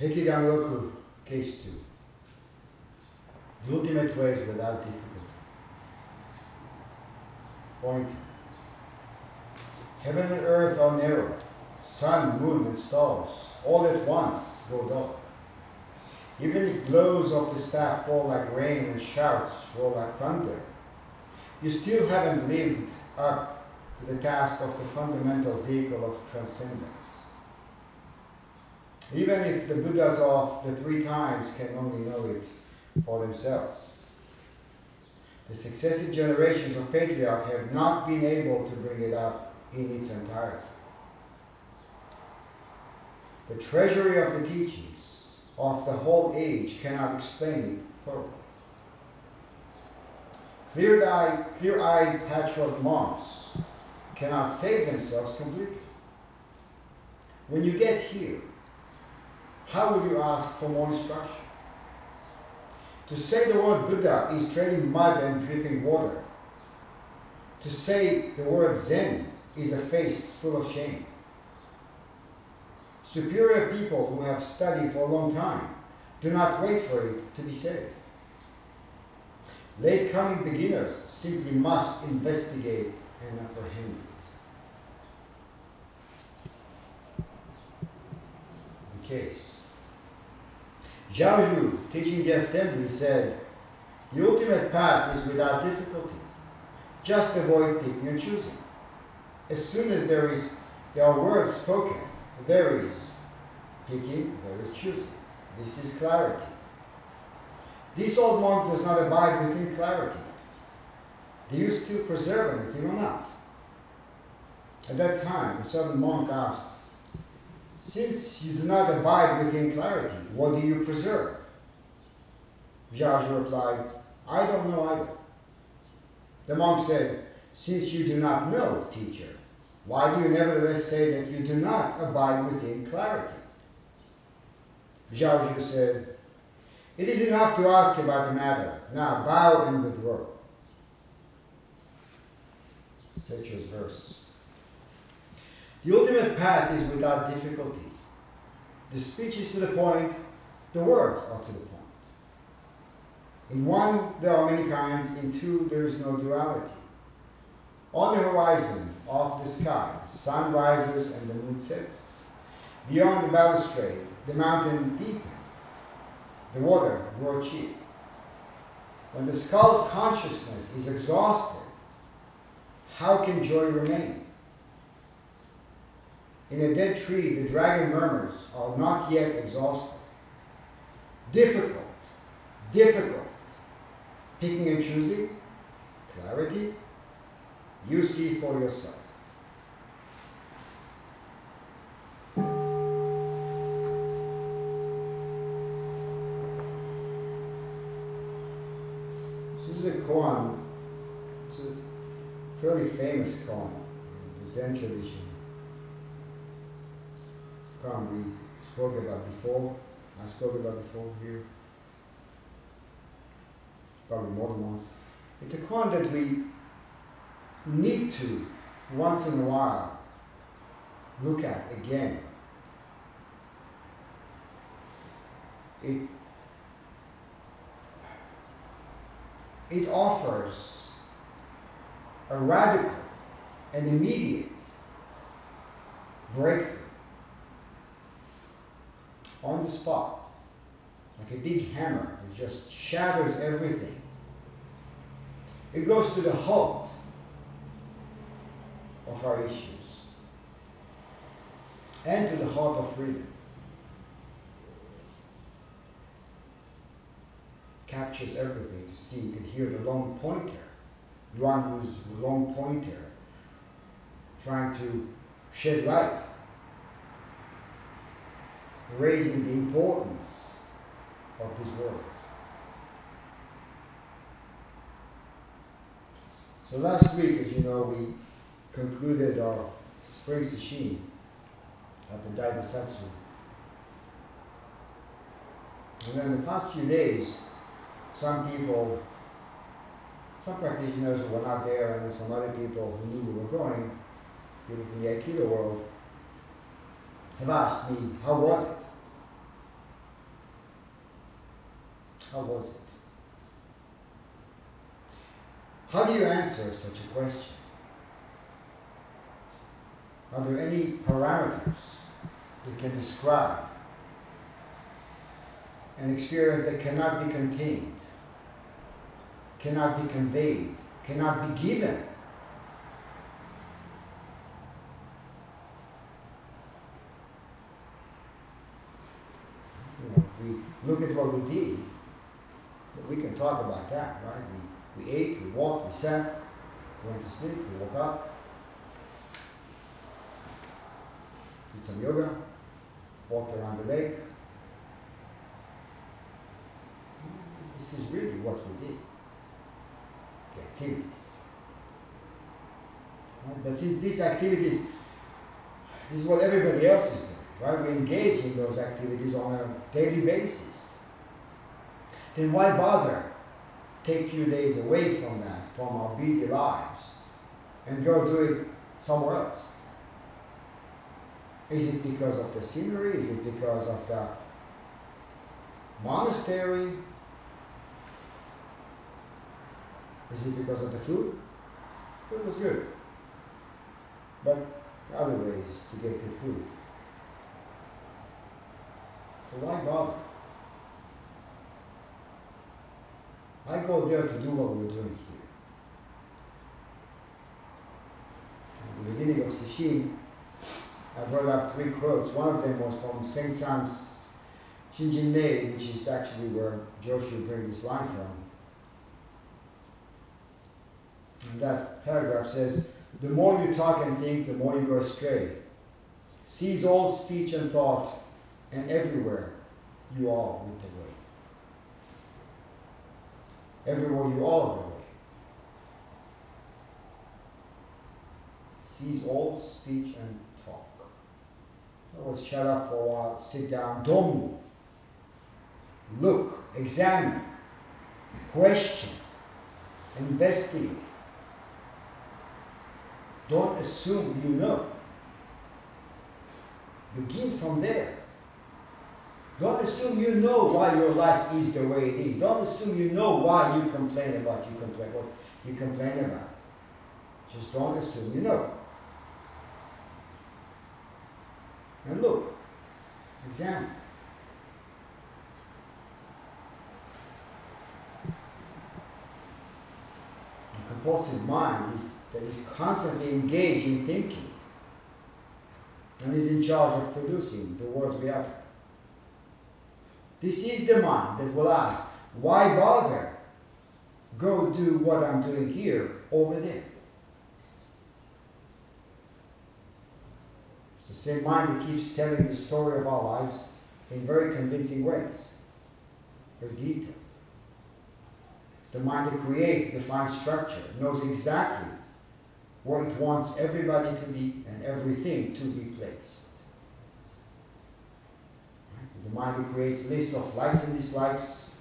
Hekigan case 2. The ultimate way is without difficulty. Point. Heaven and earth are narrow, sun, moon, and stars all at once go dark. Even the blows of the staff fall like rain and shouts roll like thunder, you still haven't lived up to the task of the fundamental vehicle of transcendence. Even if the Buddhas of the three times can only know it for themselves. The successive generations of patriarchs have not been able to bring it up in its entirety. The treasury of the teachings of the whole age cannot explain it thoroughly. Clear-eyed, clear-eyed patriarch monks cannot save themselves completely. When you get here, how would you ask for more instruction? To say the word Buddha is treading mud and dripping water. To say the word Zen is a face full of shame. Superior people who have studied for a long time do not wait for it to be said. Late coming beginners simply must investigate and apprehend it. The case. Zhao teaching the assembly, said, The ultimate path is without difficulty. Just avoid picking and choosing. As soon as there is there are words spoken, there is picking, there is choosing. This is clarity. This old monk does not abide within clarity. Do you still preserve anything or not? At that time, a certain monk asked, Since you do not abide within clarity, what do you preserve? Zhaozhou replied, I don't know either. The monk said, Since you do not know, teacher, why do you nevertheless say that you do not abide within clarity? Zhaozhou said, It is enough to ask about the matter. Now bow and withdraw. Setcho's verse. The ultimate path is without difficulty. The speech is to the point, the words are to the point. In one, there are many kinds, in two, there is no duality. On the horizon of the sky, the sun rises and the moon sets. Beyond the balustrade, the mountain deepens, the water grows cheap. When the skull's consciousness is exhausted, how can joy remain? In a dead tree, the dragon murmurs are not yet exhausted. Difficult, difficult. Picking and choosing, clarity, you see for yourself. This is a koan. It's a fairly famous koan in the Zen tradition. We spoke about before. I spoke about before here. Probably more than once. It's a koan that we need to, once in a while, look at again. It, it offers a radical and immediate breakthrough on the spot, like a big hammer that just shatters everything. It goes to the heart of our issues and to the heart of freedom. Captures everything. You see, you can hear the long pointer, who's long pointer, trying to shed light, raising the importance of these words. So last week, as you know, we concluded our spring sesshin at the Daibosatsu. And then the past few days, some people, some practitioners who were not there, and then some other people who knew we were going, people from the Aikido world, have asked me, how was it? How was it? How do you answer such a question? Are there any parameters that can describe an experience that cannot be contained, cannot be conveyed, cannot be given? You know, if we look at what we did, we can talk about that, right? We, we ate, we walked, we sat, we went to sleep, we woke up, did some yoga, walked around the lake. This is really what we did, the activities. Right? But since these activities, this is what everybody else is doing, right? We engage in those activities on a daily basis. Then why bother take few days away from that, from our busy lives, and go do it somewhere else? Is it because of the scenery? Is it because of the monastery? Is it because of the food? Food was good. But other ways to get good food. So why bother? I go there to do what we're doing here. At the beginning of Sesshin, I brought up three quotes. One of them was from St. John's Shinjin Mei, which is actually where Joshu brings this line from. And that paragraph says, The more you talk and think, the more you go astray. Seize all speech and thought, and everywhere you are with the way. Everywhere you are the way. Seize all speech and was shut up for a while, sit down, don't move. Look, examine, question, investigate. Don't assume you know. Begin from there. Don't assume you know why your life is the way it is. Don't assume you know why you complain about you complain what you complain about. Just don't assume you know. And look, examine. The compulsive mind is that is constantly engaged in thinking and is in charge of producing the words we utter. This is the mind that will ask, why bother? Go do what I'm doing here over there. It's the same mind that keeps telling the story of our lives in very convincing ways, very detailed. It's the mind that creates, defines structure, knows exactly where it wants everybody to be and everything to be placed. Mind creates lists of likes and dislikes,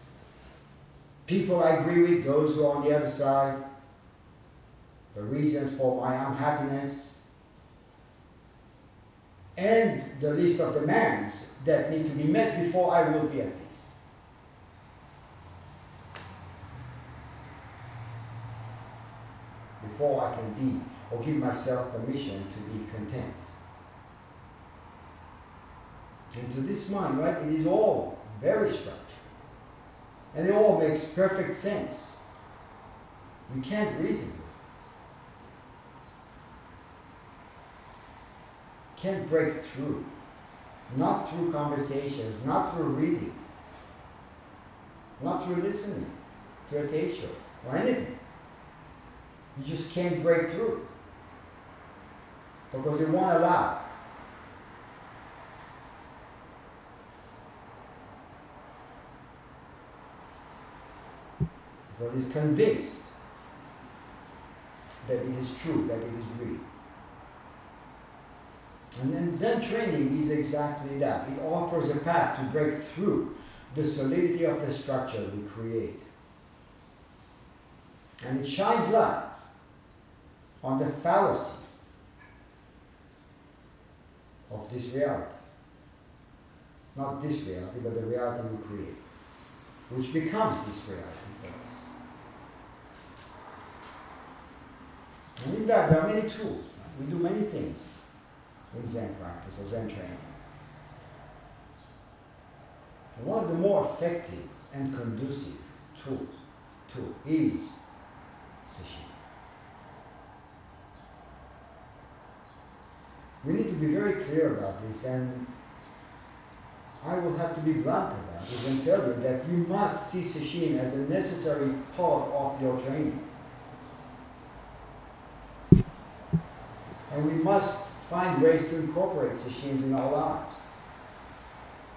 people I agree with, those who are on the other side, the reasons for my unhappiness, and the list of demands that need to be met before I will be at peace. Before I can be or give myself permission to be content. And to this mind, right, it is all very structured. And it all makes perfect sense. You can't reason with Can't break through. Not through conversations, not through reading, not through listening to a tape show or anything. You just can't break through because it won't allow. Because it's convinced that it is true, that it is real. And then Zen training is exactly that. It offers a path to break through the solidity of the structure we create. And it shines light on the fallacy of this reality. Not this reality, but the reality we create. which becomes this reality for us. And in that, there are many tools. We do many things in Zen practice or Zen training. One of the more effective and conducive tools tool is sesshin. We need to be very clear about this, and I will have to be blunt about it and tell you that you must see sesshin as a necessary part of your training. And we must find ways to incorporate sesshin in our lives.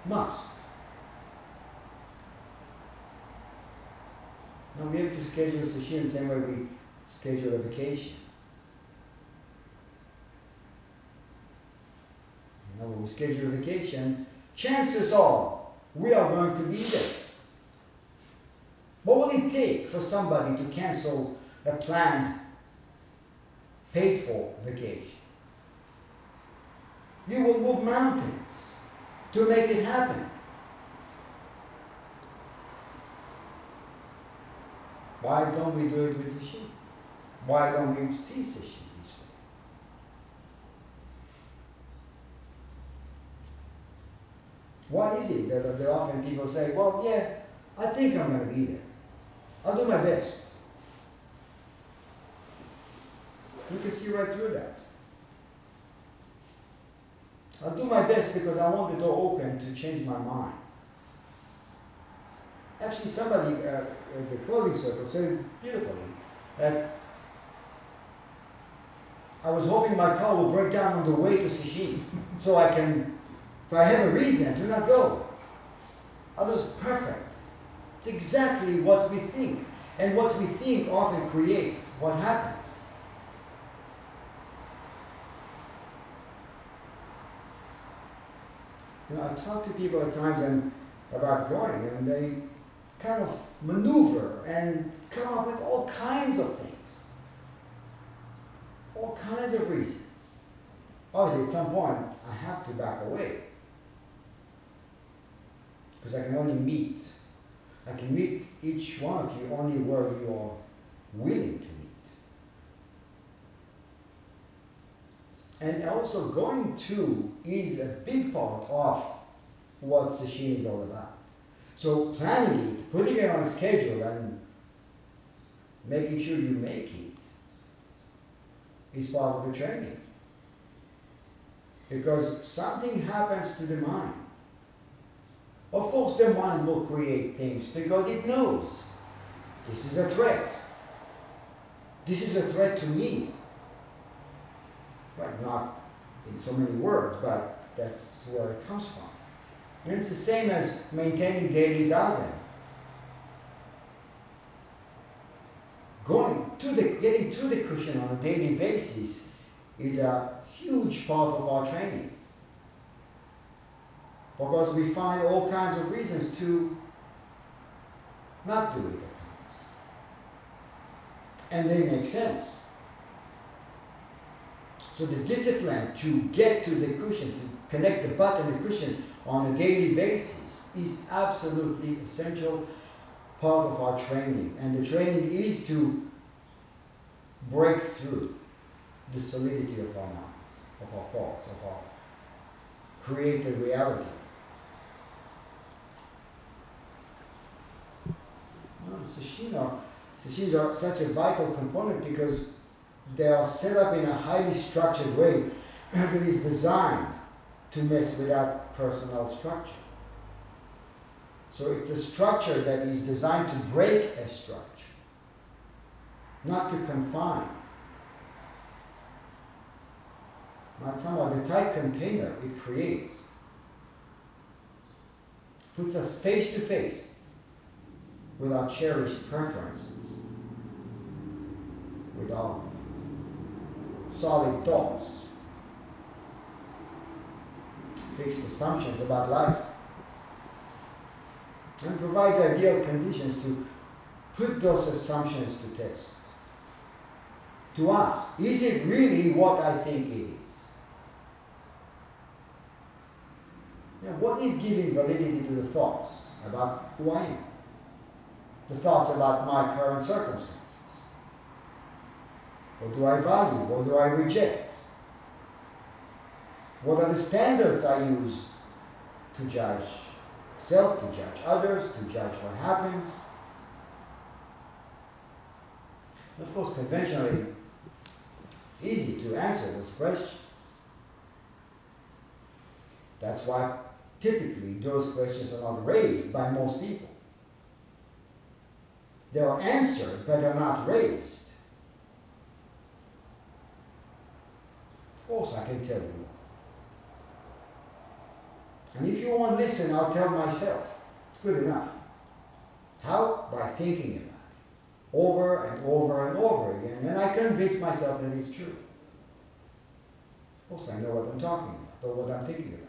Must. Now we have to schedule sesshin the same way we schedule a vacation. You know, when we schedule a vacation, chances are we are going to be there. What will it take for somebody to cancel a planned, paid for vacation? You will move mountains to make it happen. Why don't we do it with sesshin? Why don't we see sesshin this way? Why is it that often people say, well, yeah, I think I'm going to be there. I'll do my best. You can see right through that. I'll do my best because I want the door open to change my mind. Actually, somebody uh, at the closing circle said beautifully that I was hoping my car will break down on the way to Sesshin so I can, so I have a reason to not go. Others, perfect. It's exactly what we think. And what we think often creates what happens. You know, I talk to people at times and about going, and they kind of maneuver and come up with all kinds of things, all kinds of reasons. Obviously, at some point, I have to back away because I can only meet, I can meet each one of you only where you are willing to meet. And also, going to is a big part of what sesshin is all about. So planning it, putting it on schedule and making sure you make it is part of the training. Because something happens to the mind. Of course, the mind will create things because it knows this is a threat. This is a threat to me. Right, not in so many words, but that's where it comes from. And it's the same as maintaining daily zazen. Going to the, getting to the cushion on a daily basis is a huge part of our training. Because we find all kinds of reasons to not do it at times. And they make sense. So the discipline to get to the cushion, to connect the butt and the cushion on a daily basis is absolutely essential part of our training. And the training is to break through the solidity of our minds, of our thoughts, of our created reality. Are, sesshins are such a vital component because they are set up in a highly structured way that is designed to mess with our personal structure. So it's a structure that is designed to break a structure, not to confine. Not somehow the tight container it creates puts us face to face with our cherished preferences, with our solid thoughts, fixed assumptions about life and provides ideal conditions to put those assumptions to test. To ask, is it really what I think it is? Now, what is giving validity to the thoughts about who I am? the thoughts about my current circumstances? What do I value? What do I reject? What are the standards I use to judge myself, to judge others, to judge what happens? Of course, conventionally, it's easy to answer those questions. That's why typically those questions are not raised by most people. They are answered, but they're not raised. Of course, I can tell you. And if you won't listen, I'll tell myself. It's good enough. How? By thinking about it over and over and over again, and I convince myself that it's true. Of course, I know what I'm talking about, or what I'm thinking about.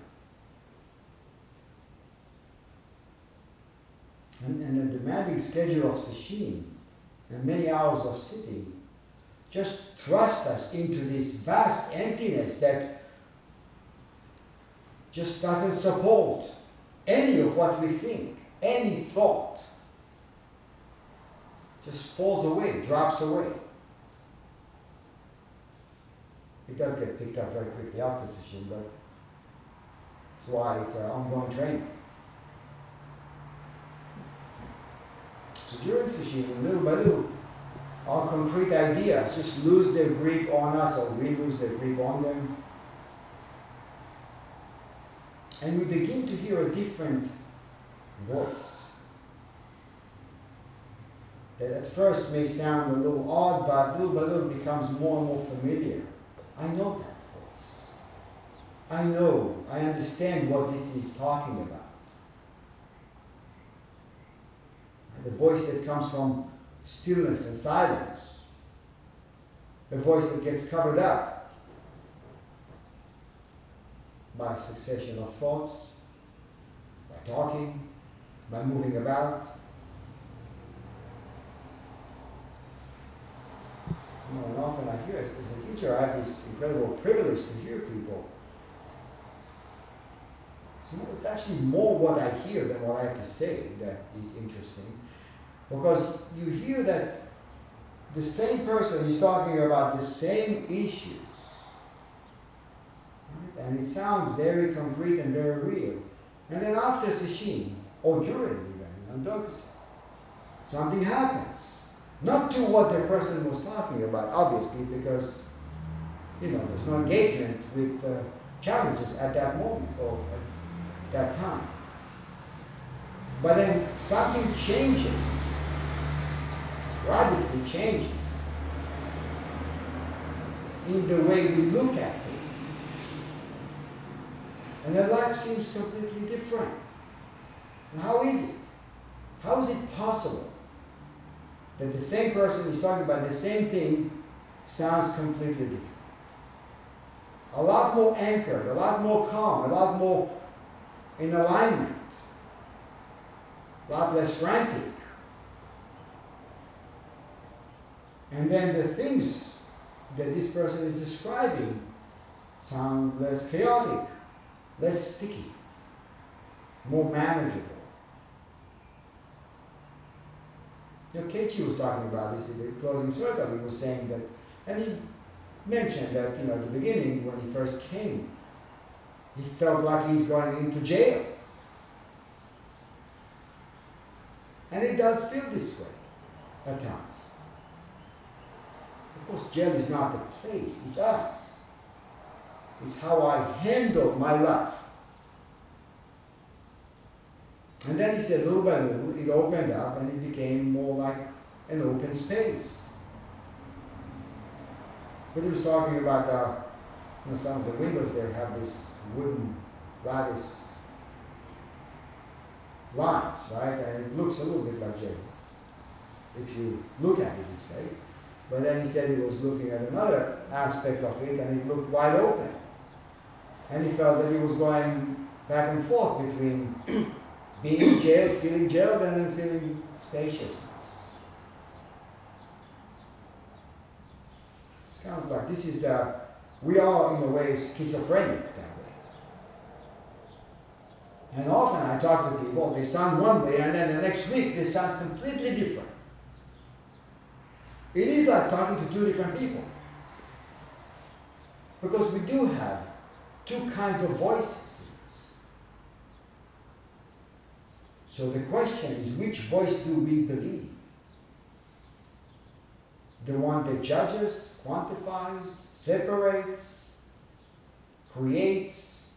And, and the demanding schedule of sesshin and many hours of sitting just thrust us into this vast emptiness that just doesn't support any of what we think, any thought just falls away, drops away. It does get picked up very quickly after sesshin, but that's why it's an ongoing training. So during sesshin, little by little, our concrete ideas just lose their grip on us, or we lose their grip on them. And we begin to hear a different voice that at first may sound a little odd, but little by little becomes more and more familiar. I know that voice. I know, I understand what this is talking about. The voice that comes from stillness and silence, a voice that gets covered up by a succession of thoughts, by talking, by moving about. You know, and often I hear, as, a teacher, I have this incredible privilege to hear people. So it's actually more what I hear than what I have to say that is interesting. Because you hear that the same person is talking about the same issues. Right? And it sounds very concrete and very real. And then after sesshin, or during even, know, something happens not to what the person was talking about, obviously, because you know there's no engagement with uh, challenges at that moment or at that time. But then something changes, radically changes in the way we look at things. And then life seems completely different. And how is it? How is it possible that the same person is talking about the same thing sounds completely different. A lot more anchored, a lot more calm, a lot more in alignment, a lot less frantic. And then the things that this person is describing sound less chaotic, less sticky, more manageable. Know, Keiichi was talking about this in the closing circle. He was saying that, and he mentioned that, you know, at the beginning when he first came, he felt like he's going into jail. And it does feel this way at times. Course, jail is not the place, it's us. It's how I handle my life. And then he said, little by little, it opened up and it became more like an open space. But he was talking about uh, you know, some of the windows there have this wooden lattice lines, right? And it looks a little bit like jail if you look at it this way. But then he said he was looking at another aspect of it and it looked wide open. And he felt that he was going back and forth between being jailed, feeling jailed, and then feeling spaciousness. It's kind of like this is the, we are in a way schizophrenic that way. And often I talk to people, they sound one way, and then the next week they sound completely different. It is like talking to two different people. Because we do have two kinds of voices. So the question is which voice do we believe? The one that judges, quantifies, separates, creates,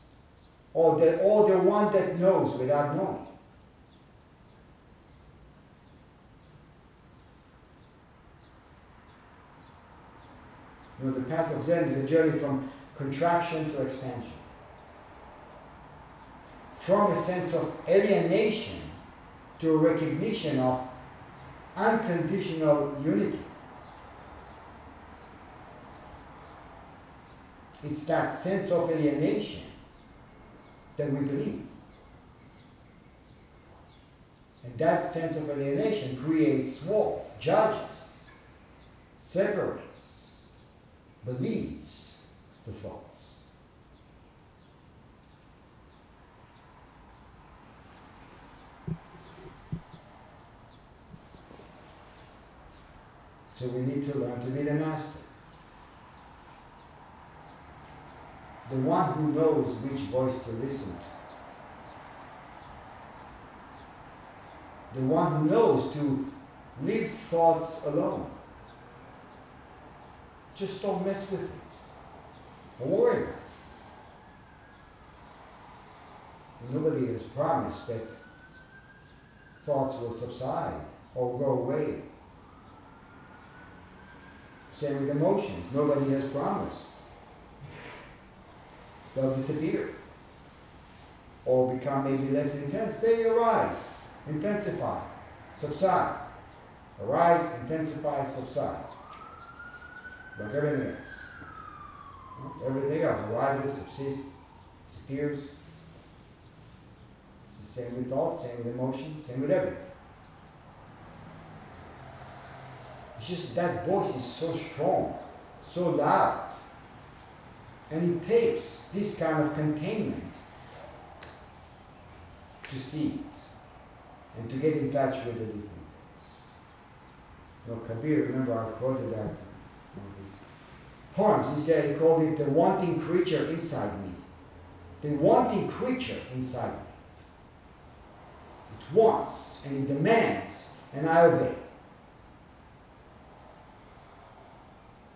or the, or the one that knows without knowing? You know, the path of Zen is a journey from contraction to expansion. From a sense of alienation to a recognition of unconditional unity. It's that sense of alienation that we believe. And that sense of alienation creates walls, judges, separates believes the thoughts. So we need to learn to be the master. The one who knows which voice to listen to. The one who knows to leave thoughts alone. Just don't mess with it. Don't worry about it. And nobody has promised that thoughts will subside or go away. Same with emotions. Nobody has promised. They'll disappear or become maybe less intense. They arise, intensify, subside. Arise, intensify, subside like everything else. Everything else arises, subsists, disappears. It's the same with thoughts, same with emotions, same with everything. It's just that voice is so strong, so loud. And it takes this kind of containment to see it and to get in touch with the different things. Know, Kabir, remember I quoted that poems. He said he called it the wanting creature inside me. The wanting creature inside me. It wants and it demands, and I obey.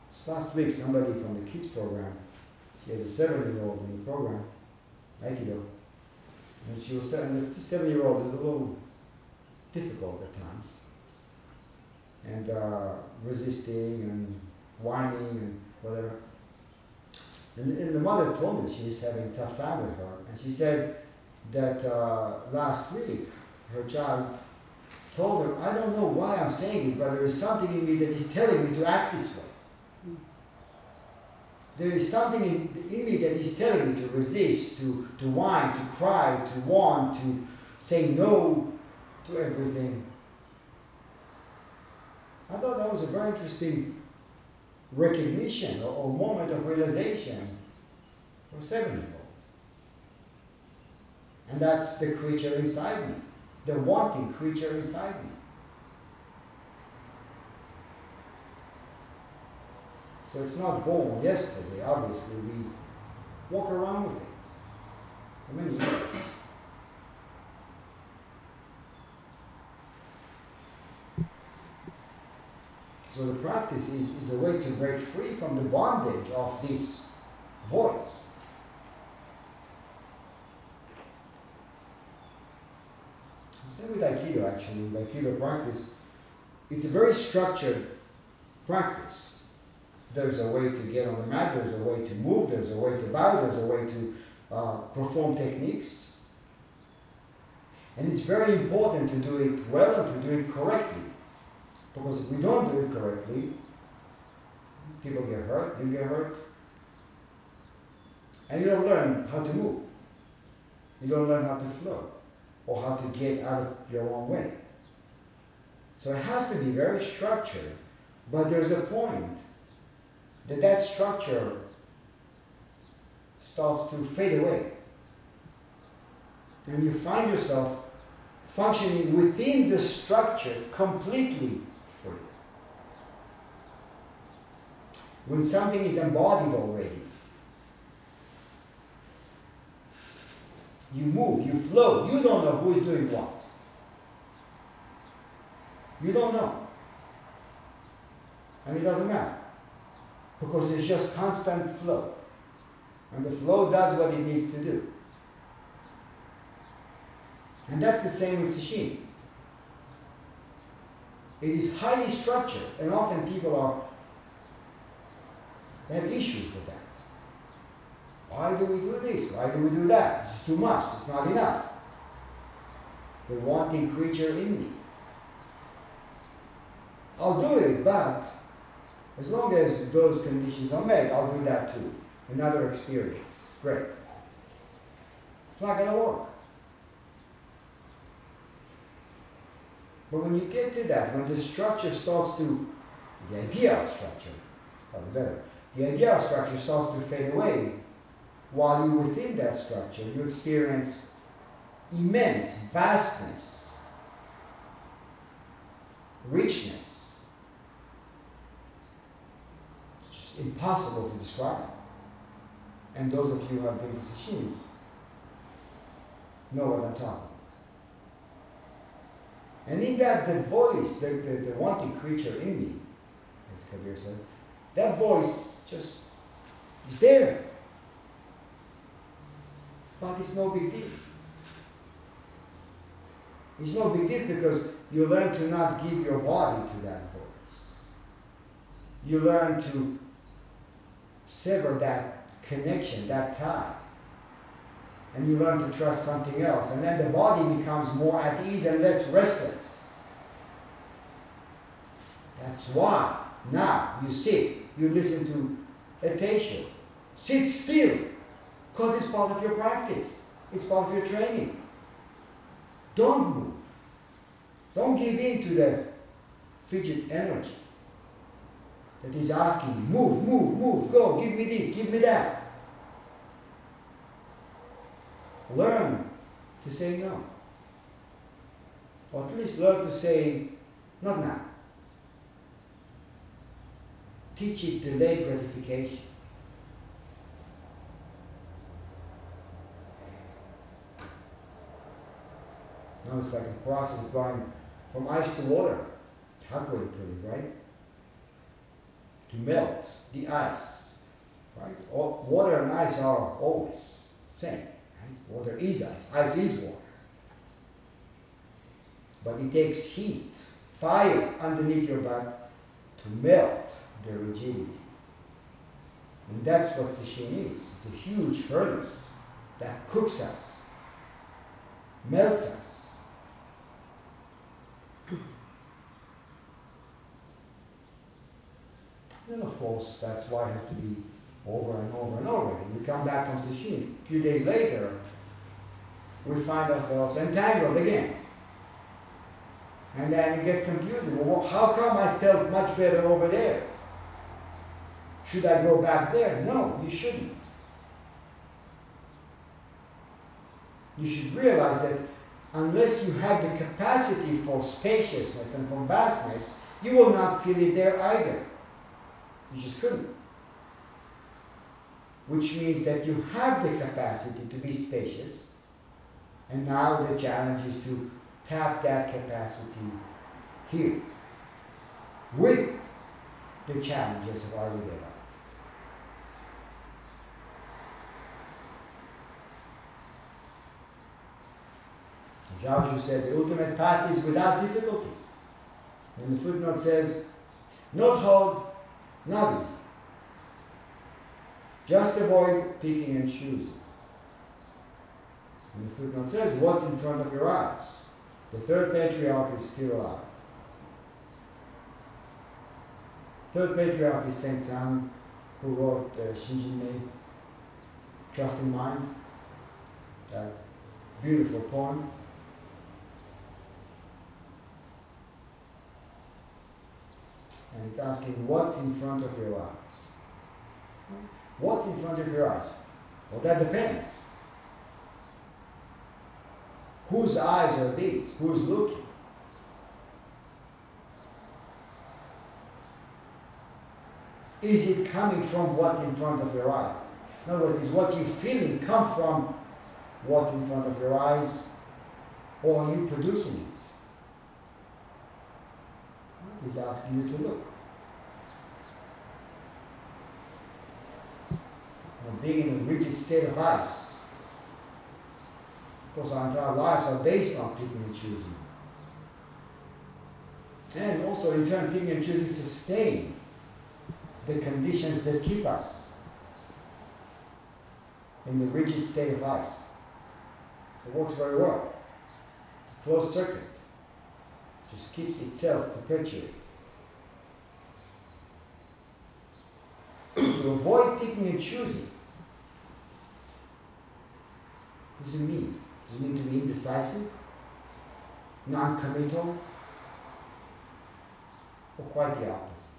This last week, somebody from the kids program, she has a seven-year-old in the program, Aikido, and she was telling us the seven-year-old is a little difficult at times, and uh, resisting and whining and whatever. And, and the mother told me she's having a tough time with her. And she said that uh, last week her child told her, I don't know why I'm saying it, but there is something in me that is telling me to act this way. There is something in, in me that is telling me to resist, to, to whine, to cry, to want, to say no to everything. I thought that was a very interesting recognition or, or moment of realization for seven year old. And that's the creature inside me, the wanting creature inside me. So it's not born yesterday, obviously. We walk around with it for many years. So the practice is, is a way to break free from the bondage of this voice. Same with Aikido actually, with Aikido practice, it's a very structured practice. There's a way to get on the mat, there's a way to move, there's a way to bow, there's a way to uh, perform techniques. And it's very important to do it well and to do it correctly. Because if we don't do it correctly, people get hurt, you get hurt, and you don't learn how to move. You don't learn how to flow or how to get out of your own way. So it has to be very structured, but there's a point that that structure starts to fade away. and you find yourself functioning within the structure completely free. When something is embodied already, you move, you flow, you don't know who is doing what. You don't know. And it doesn't matter. Because it's just constant flow. And the flow does what it needs to do. And that's the same with sesshin. It is highly structured, and often people are they have issues with that. Why do we do this? Why do we do that? It's too much, it's not enough. The wanting creature in me. I'll do it, but as long as those conditions are met, I'll do that too. Another experience. Great. It's not going to work. But when you get to that, when the structure starts to, the idea of structure, probably better, the idea of structure starts to fade away, while you're within that structure, you experience immense vastness, richness. It's just impossible to describe. And those of you who have been to sesshins know what I'm talking about. And in that, the voice, the, the, the wanting creature in me, as Kabir said, that voice just is there. But it's no big deal. It's no big deal because you learn to not give your body to that voice. You learn to sever that connection, that tie. And you learn to trust something else. And then the body becomes more at ease and less restless. That's why now you sit, you listen to attention. Sit still because it's part of your practice, it's part of your training. Don't move. Don't give in to the fidget energy that is asking you, move, move, move, go, give me this, give me that. Learn to say no. Or at least learn to say, not now. Teach it delayed gratification. Now it's like a process of going from ice to water. It's Hakuin right? To melt the ice, right? All, water and ice are always same, right? Water is ice, ice is water. But it takes heat, fire underneath your butt to melt the rigidity. And that's what sesshin is. It's a huge furnace that cooks us, melts us. And of course, that's why it has to be over and over and over again. We come back from sesshin. A few days later, we find ourselves entangled again. And then it gets confusing. Well, how come I felt much better over there? Should I go back there? No, you shouldn't. You should realize that unless you have the capacity for spaciousness and for vastness, you will not feel it there either. You just couldn't. Which means that you have the capacity to be spacious, and now the challenge is to tap that capacity here with the challenges of our everyday life. Zhao said the ultimate path is without difficulty. And the footnote says, not hard, not easy. Just avoid picking and choosing. And the footnote says, what's in front of your eyes? The third patriarch is still alive. Third patriarch is Sengcan, who wrote uh, Shinjin Mei, Trust in Mind, that beautiful poem. And it's asking, what's in front of your eyes? What's in front of your eyes? Well, that depends. Whose eyes are these? Who's looking? Is it coming from what's in front of your eyes? In other words, is what you're feeling come from what's in front of your eyes, or are you producing it? He's asking you to look. Now, being in a rigid state of ice, of course, our entire lives are based on picking and choosing. And also, in turn, picking and choosing sustain the conditions that keep us in the rigid state of ice. It works very well. It's a closed circuit. Just keeps itself perpetuated. to avoid picking and choosing. What does it mean? Does it mean to be indecisive? Non-committal? Or quite the opposite?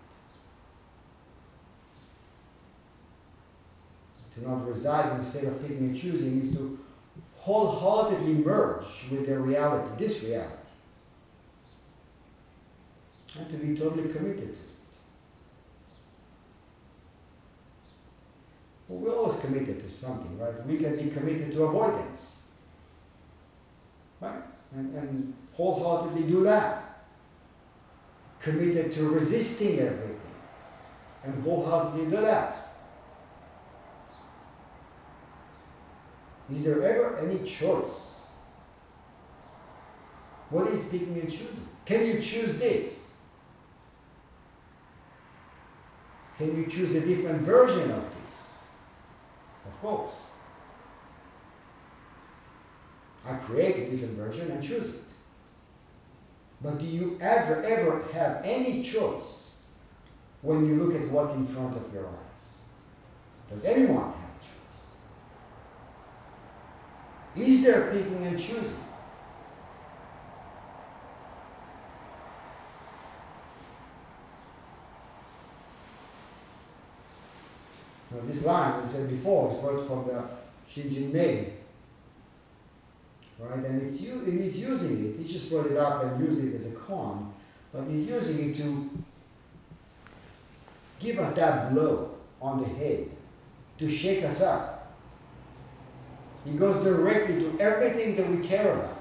To not reside in a state of picking and choosing is to wholeheartedly merge with the reality, this reality, and to be totally committed to it. Well, we're always committed to something, right? We can be committed to avoidance, right? And, and wholeheartedly do that. Committed to resisting everything, and wholeheartedly do that. Is there ever any choice? What is picking and choosing? Can you choose this? Can you choose a different version of this? Of course. I create a different version and choose it. But do you ever, ever have any choice when you look at what's in front of your eyes? Does anyone have? A choice? Is there picking and choosing? Now this line, I said before, is brought from the Shinjin Mei. Right? And it's and he's using it. He just brought it up and used it as a koan, but he's using it to give us that blow on the head, to shake us up he goes directly to everything that we care about.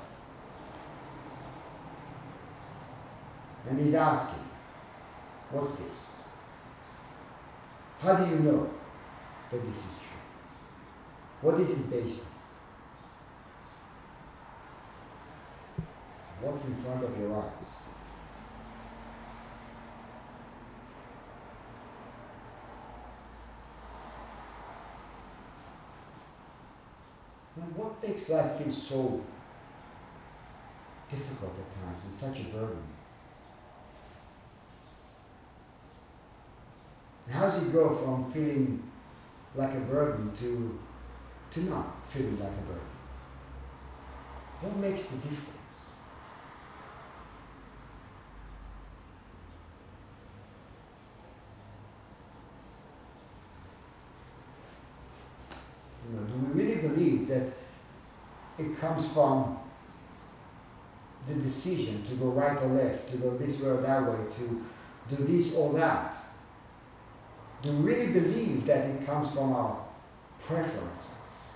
And he's asking, what's this? How do you know that this is true? What is on? What's in front of your eyes? And what makes life feel so difficult at times and such a burden? How does it go from feeling like a burden to, to not feeling like a burden? What makes the difference? You know, do we really believe that it comes from the decision to go right or left, to go this way or that way, to do this or that? Do we really believe that it comes from our preferences?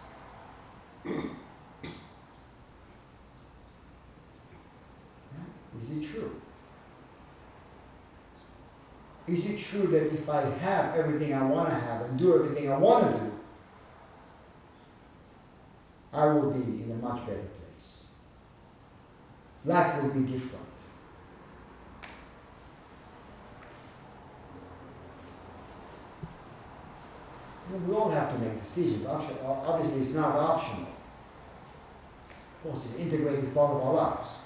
Is it true? Is it true that if I have everything I want to have and do everything I want to do, I will be in a much better place. Life will be different. We all have to make decisions. Obviously, it's not optional. Of course, it's an integrated part of our lives.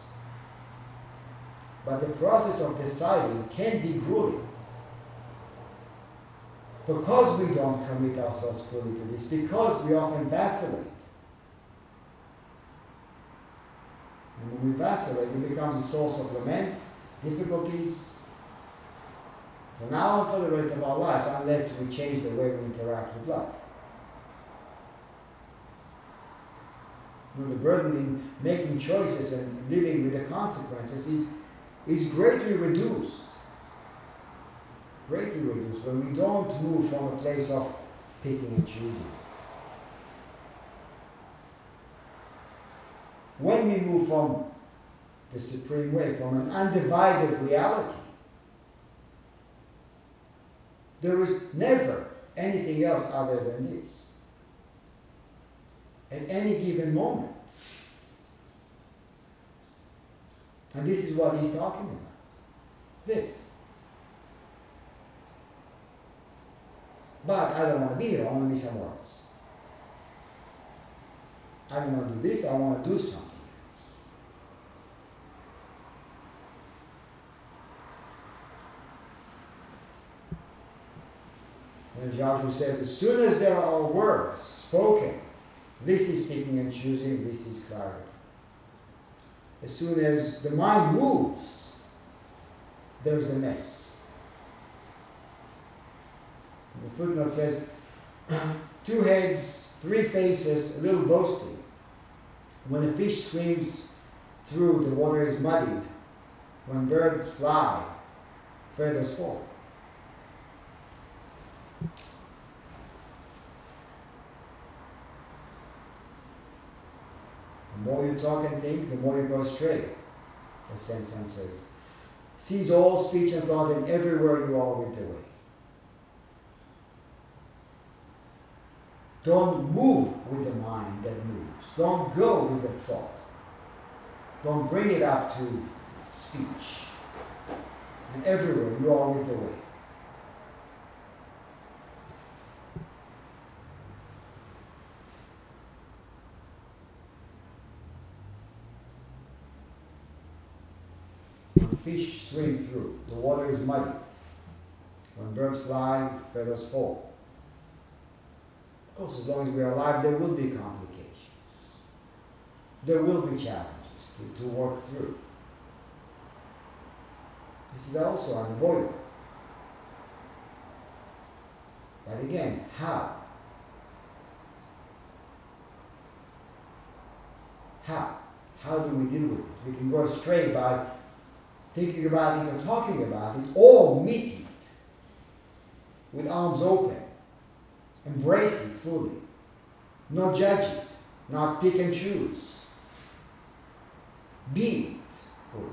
But the process of deciding can be grueling. Because we don't commit ourselves fully to this, because we often vacillate, And when we vacillate, it becomes a source of lament, difficulties, for now and for the rest of our lives, unless we change the way we interact with life. You know, the burden in making choices and living with the consequences is, is greatly reduced. Greatly reduced when we don't move from a place of picking and choosing. When we move from the supreme way, from an undivided reality, there is never anything else other than this. At any given moment. And this is what he's talking about. This. But I don't want to be here, I want to be somewhere else. I don't want to do this, I want to do something else. And Joshu said, as soon as there are words spoken, this is picking and choosing, this is clarity. As soon as the mind moves, there's the mess. The footnote says, two heads, three faces, a little boasting. When a fish swims through, the water is muddied. When birds fly, feathers fall. The more you talk and think, the more you go astray, as Sengcan says. Seize all speech and thought, and everywhere you are with the way. Don't move with the mind that moves. Don't go with the thought. Don't bring it up to speech. And everywhere you are with the way. When fish swim through, the water is muddy. When birds fly, feathers fall. Of course, as long as we are alive, there will be complications. There will be challenges to, to work through. This is also unavoidable. But again, how? How? How do we deal with it? We can go astray by thinking about it or talking about it, or meet it with arms open Embrace it fully. Not judge it, not pick and choose. Be it fully.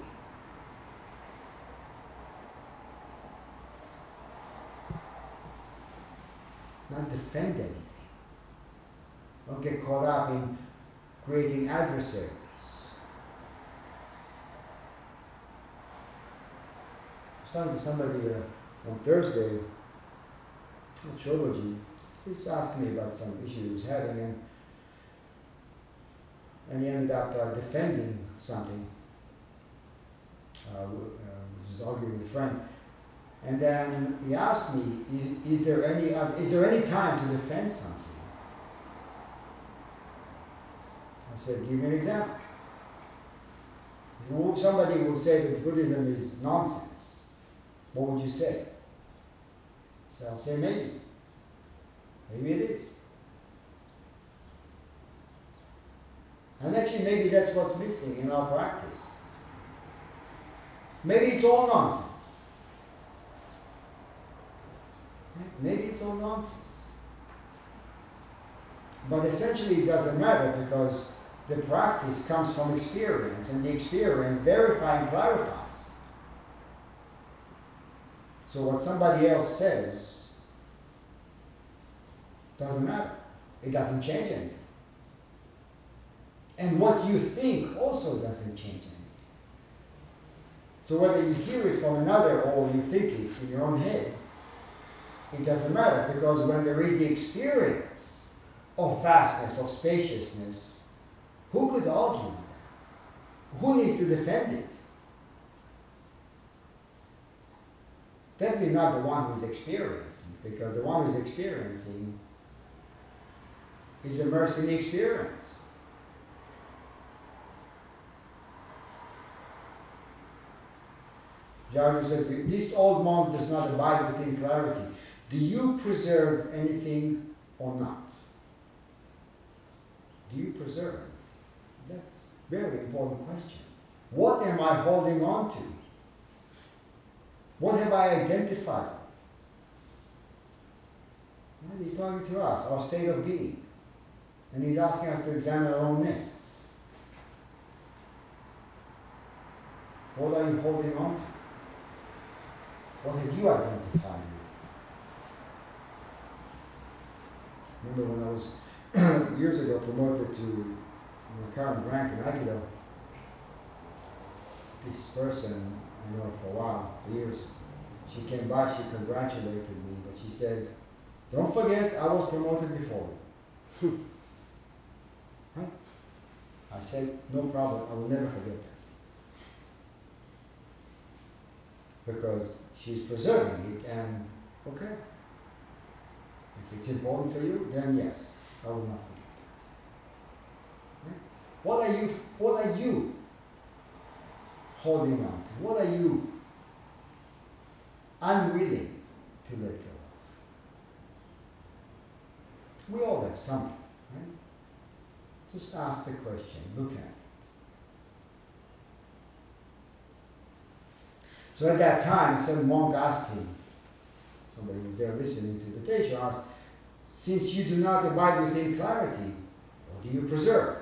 Not defend anything. Don't get caught up in creating adversaries. I was talking to somebody uh, on Thursday, Choboji, He's asking me about some issue he was having, and and he ended up uh, defending something. Uh, uh, was arguing with a friend, and then he asked me, "Is, is there any uh, is there any time to defend something?" I said, "Give me an example." Said, well, somebody will say that Buddhism is nonsense. What would you say? So I'll say maybe. Maybe it is. And actually, maybe that's what's missing in our practice. Maybe it's all nonsense. Maybe it's all nonsense. But essentially, it doesn't matter because the practice comes from experience, and the experience verifies and clarifies. So, what somebody else says doesn't matter. It doesn't change anything. And what you think also doesn't change anything. So whether you hear it from another or you think it in your own head, it doesn't matter because when there is the experience of vastness, of spaciousness, who could argue with that? Who needs to defend it? Definitely not the one who's experiencing, because the one who's experiencing is immersed in the experience. Zhaozhou says, this old monk does not abide within clarity. Do you preserve anything or not? Do you preserve anything? That's a very important question. What am I holding on to? What have I identified with? Right? He's talking to us, our state of being. And he's asking us to examine our own nests. What are you holding on to? What have you identified with? Remember when I was years ago promoted to my current rank in Aikido, this person I know for a while, for years, she came by, she congratulated me, but she said, Don't forget I was promoted before you. right? I said, No problem, I will never forget that. because she's preserving it and okay if it's important for you then yes i will not forget that right? what are you what are you holding on to? What are you unwilling to let go of? We all have something right? Just ask the question look at it. So at that time, some monk asked him, somebody was there listening to the teacher asked, since you do not abide within clarity, what do you preserve?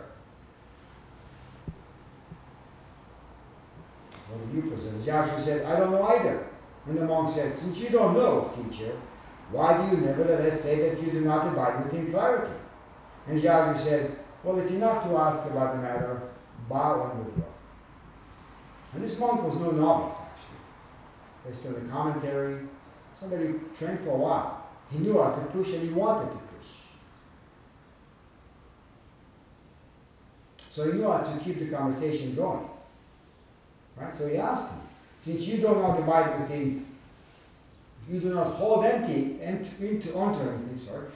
What do you preserve? Zhao said, I don't know either. And the monk said, since you don't know, teacher, why do you nevertheless say that you do not abide within clarity? And Zhao said, well, it's enough to ask about the matter, bow and withdraw. And this monk was no novice actually. based on the commentary. Somebody trained for a while. He knew how to push and he wanted to push. So he knew how to keep the conversation going. Right? So he asked him, since you do not abide within, you do not hold empty into onto anything, sorry,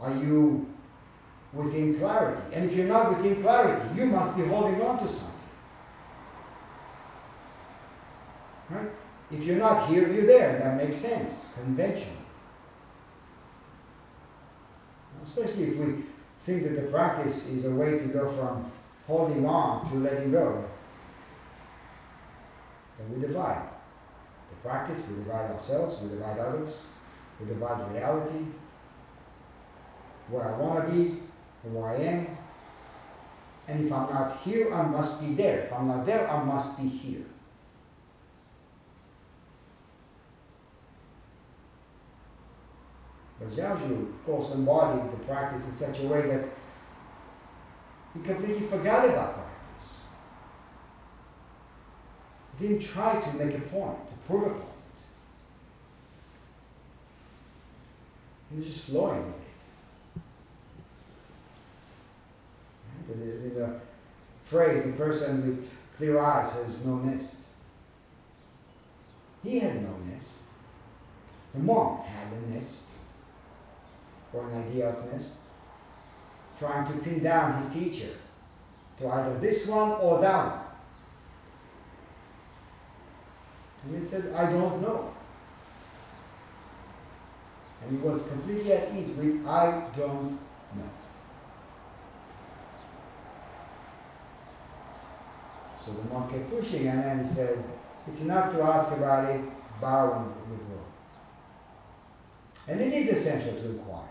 are you within clarity? And if you're not within clarity, you must be holding on to something. Right? If you're not here, you're there. That makes sense, conventionally. Especially if we think that the practice is a way to go from holding on to letting go, then we divide. The practice, we divide ourselves, we divide others, we divide reality, where I want to be and where I am. And if I'm not here, I must be there. If I'm not there, I must be here. But Zhaozhou, of course, embodied the practice in such a way that he completely forgot about practice. He didn't try to make a point, to prove a point. He was just flowing with it. Right? In the phrase, the person with clear eyes has no nest. He had no nest. The monk had a nest or an idea of nest, trying to pin down his teacher to either this one or that one. And he said, I don't know. And he was completely at ease with, I don't know. So the monk kept pushing, and then he said, It's enough to ask about it, bow and withdraw. And it is essential to inquire.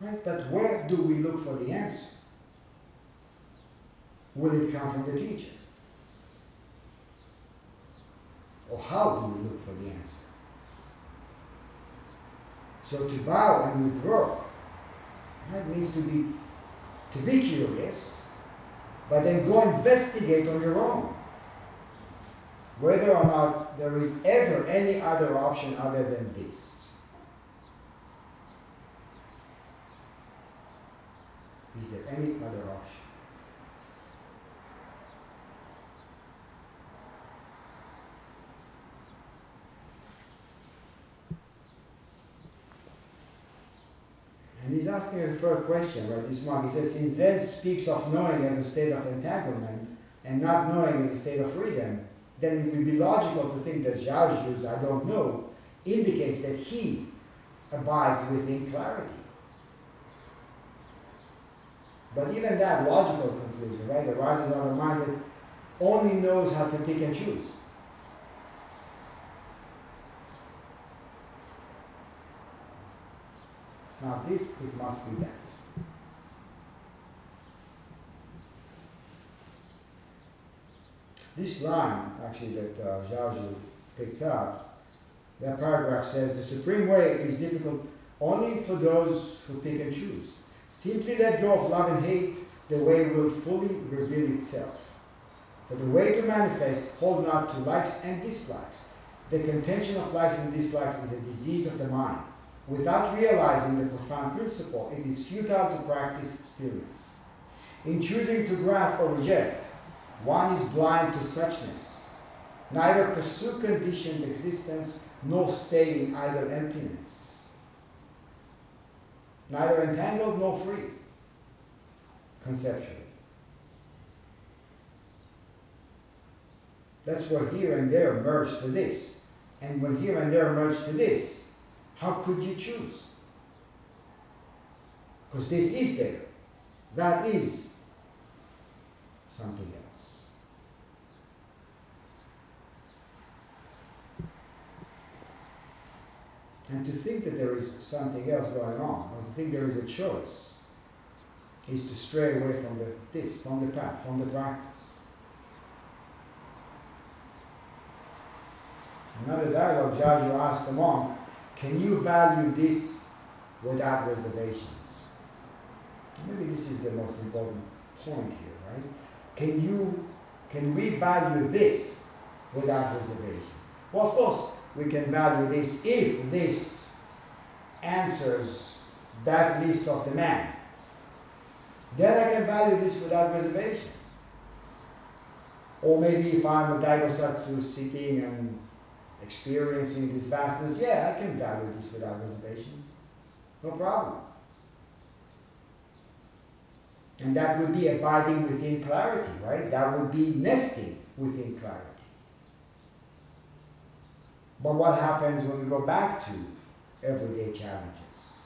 Right? But where do we look for the answer? Will it come from the teacher? Or how do we look for the answer? So to bow and withdraw, that means to be to be curious, but then go investigate on your own whether or not there is ever any other option other than this. Is there any other option? And he's asking a third question, right? This monk, he says, since Zen speaks of knowing as a state of entanglement and not knowing as a state of freedom, then it would be logical to think that Zhaozhou's I don't know, indicates that he abides within clarity. But even that logical conclusion, right, arises out of mind that only knows how to pick and choose. It's not this, it must be that. This line, actually, that uh, Zhao picked up, that paragraph says the supreme way is difficult only for those who pick and choose. Simply let go of love and hate, the way will fully reveal itself. For the way to manifest, hold not to likes and dislikes. The contention of likes and dislikes is a disease of the mind. Without realizing the profound principle, it is futile to practice stillness. In choosing to grasp or reject, one is blind to suchness. Neither pursue conditioned existence nor stay in idle emptiness. Neither entangled nor free, conceptually. That's where here and there merge to this. And when here and there merge to this, how could you choose? Because this is there. That is something else. And to think that there is something else going on, or to think there is a choice, is to stray away from the this, from the path, from the practice. Another dialogue, Jiaxue asked the monk, can you value this without reservations? Maybe this is the most important point here, right? Can you can we value this without reservations? Well, of course, we can value this if this answers that list of demand. Then I can value this without reservation. Or maybe if I'm a Daibosatsu sitting and experiencing this vastness, yeah, I can value this without reservations. No problem. And that would be abiding within clarity, right? That would be nesting within clarity. But what happens when we go back to everyday challenges?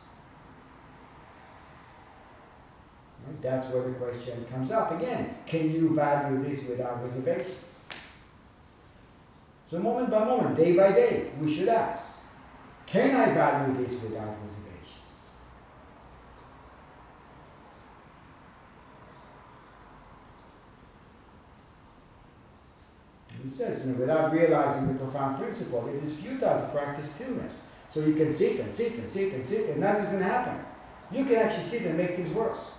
Right? That's where the question comes up again. Can you value this without reservations? So moment by moment, day by day, we should ask, can I value this without reservations? He says, you know, without realizing the profound principle, it is futile to practice stillness. So you can sit and sit and sit and sit, and nothing's going to happen. You can actually sit and make things worse.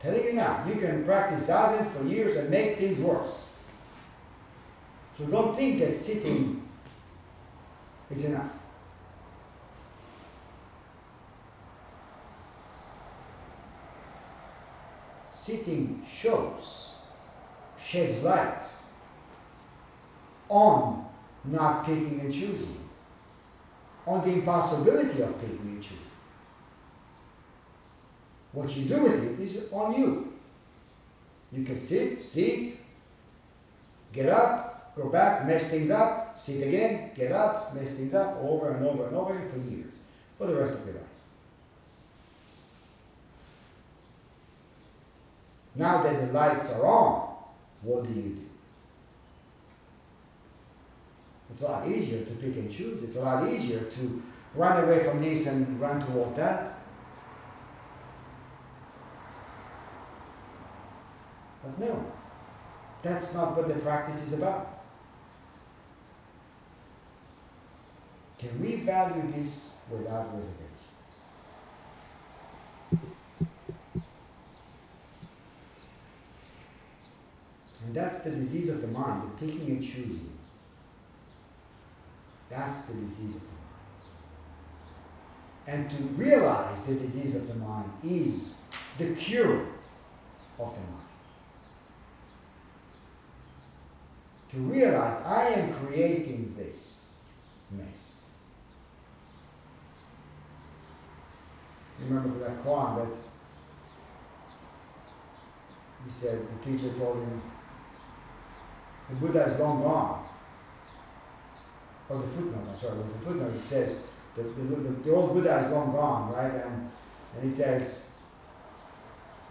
Telling you now, you can practice zazen for years and make things worse. So don't think that sitting is enough. Sitting shows sheds light on not picking and choosing, on the impossibility of picking and choosing. What you do with it is on you. You can sit, sit, get up, go back, mess things up, sit again, get up, mess things up, over and over and over for years, for the rest of your life. Now that the lights are on, what do you do? It's a lot easier to pick and choose. It's a lot easier to run away from this and run towards that. But no, that's not what the practice is about. Can we value this without reservations? And that's the disease of the mind, the picking and choosing. That's the disease of the mind. And to realize the disease of the mind is the cure of the mind. To realize I am creating this mess. Remember that koan that he said the teacher told him the Buddha is long gone. Or the footnote, I'm sorry, it was the footnote. It says the, the, the, the old Buddha is long gone, right? And And it says,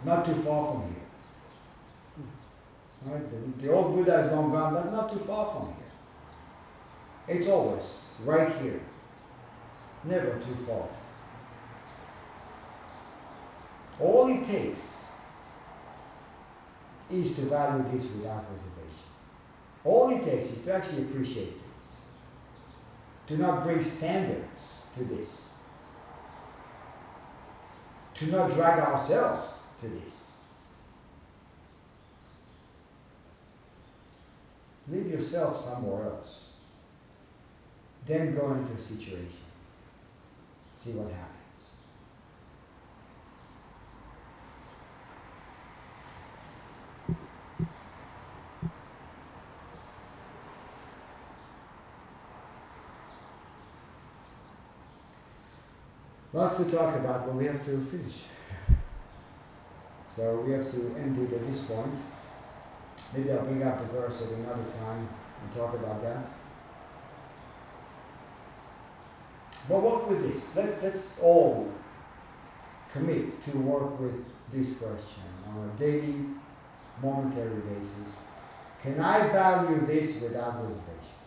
not too far from here. Right? The, the old Buddha is long gone, but not too far from here. It's always right here. Never too far. All it takes is to value this without reservation. All it takes is to actually appreciate this. To not bring standards to this. To not drag ourselves to this. Leave yourself somewhere else. Then go into a situation. See what happens. Lots to talk about, but we have to finish. So we have to end it at this point. Maybe I'll bring up the verse at another time and talk about that. But work with this. Let, let's all commit to work with this question on a daily, momentary basis. Can I value this without reservation?